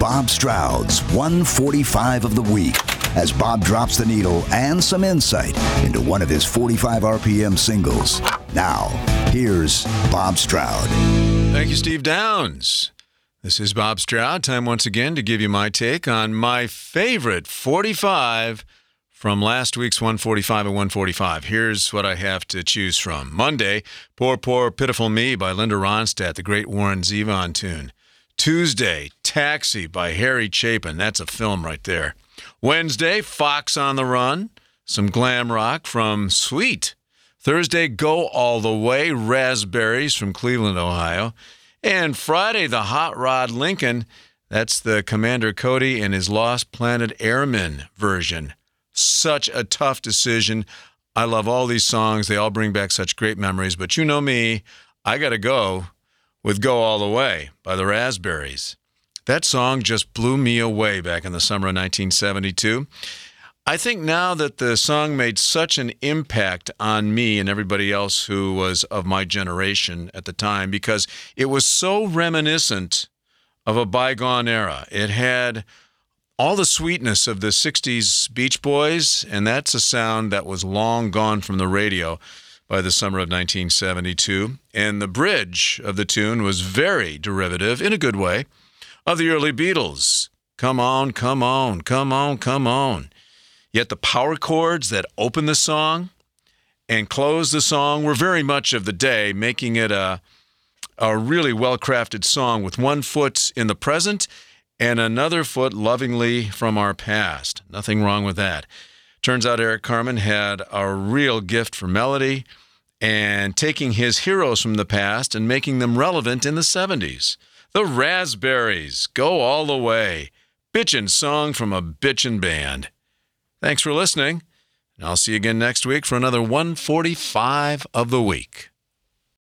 Bob Stroud's 145 of the week as Bob drops the needle and some insight into one of his 45 RPM singles. Now, here's Bob Stroud. Thank you, Steve Downs. This is Bob Stroud. Time once again to give you my take on my favorite 45 from last week's 145 and 145. Here's what I have to choose from. Monday, Poor Poor Pitiful Me by Linda Ronstadt, the great Warren Zevon tune. Tuesday, Taxi by Harry Chapin. That's a film right there. Wednesday, Fox on the Run, some glam rock from Sweet. Thursday, Go All the Way, Raspberries from Cleveland, Ohio. And Friday, the Hot Rod Lincoln. That's the Commander Cody and his Lost Planet Airmen version. Such a tough decision. I love all these songs. They all bring back such great memories. But you know me, I got to go with Go All the Way by the Raspberries. That song just blew me away back in the summer of 1972. I think now that the song made such an impact on me and everybody else who was of my generation at the time because it was so reminiscent of a bygone era. It had all the sweetness of the 60s Beach Boys, and that's a sound that was long gone from the radio by the summer of 1972. And the bridge of the tune was very derivative, in a good way, of the early Beatles. Come on, come on, come on, come on. Yet the power chords that open the song and close the song were very much of the day, making it a, a really well crafted song with one foot in the present and another foot lovingly from our past. Nothing wrong with that. Turns out Eric Carmen had a real gift for melody and taking his heroes from the past and making them relevant in the 70s. The Raspberries go all the way. Bitchin' song from a bitchin' band. Thanks for listening, and I'll see you again next week for another 145 of the week.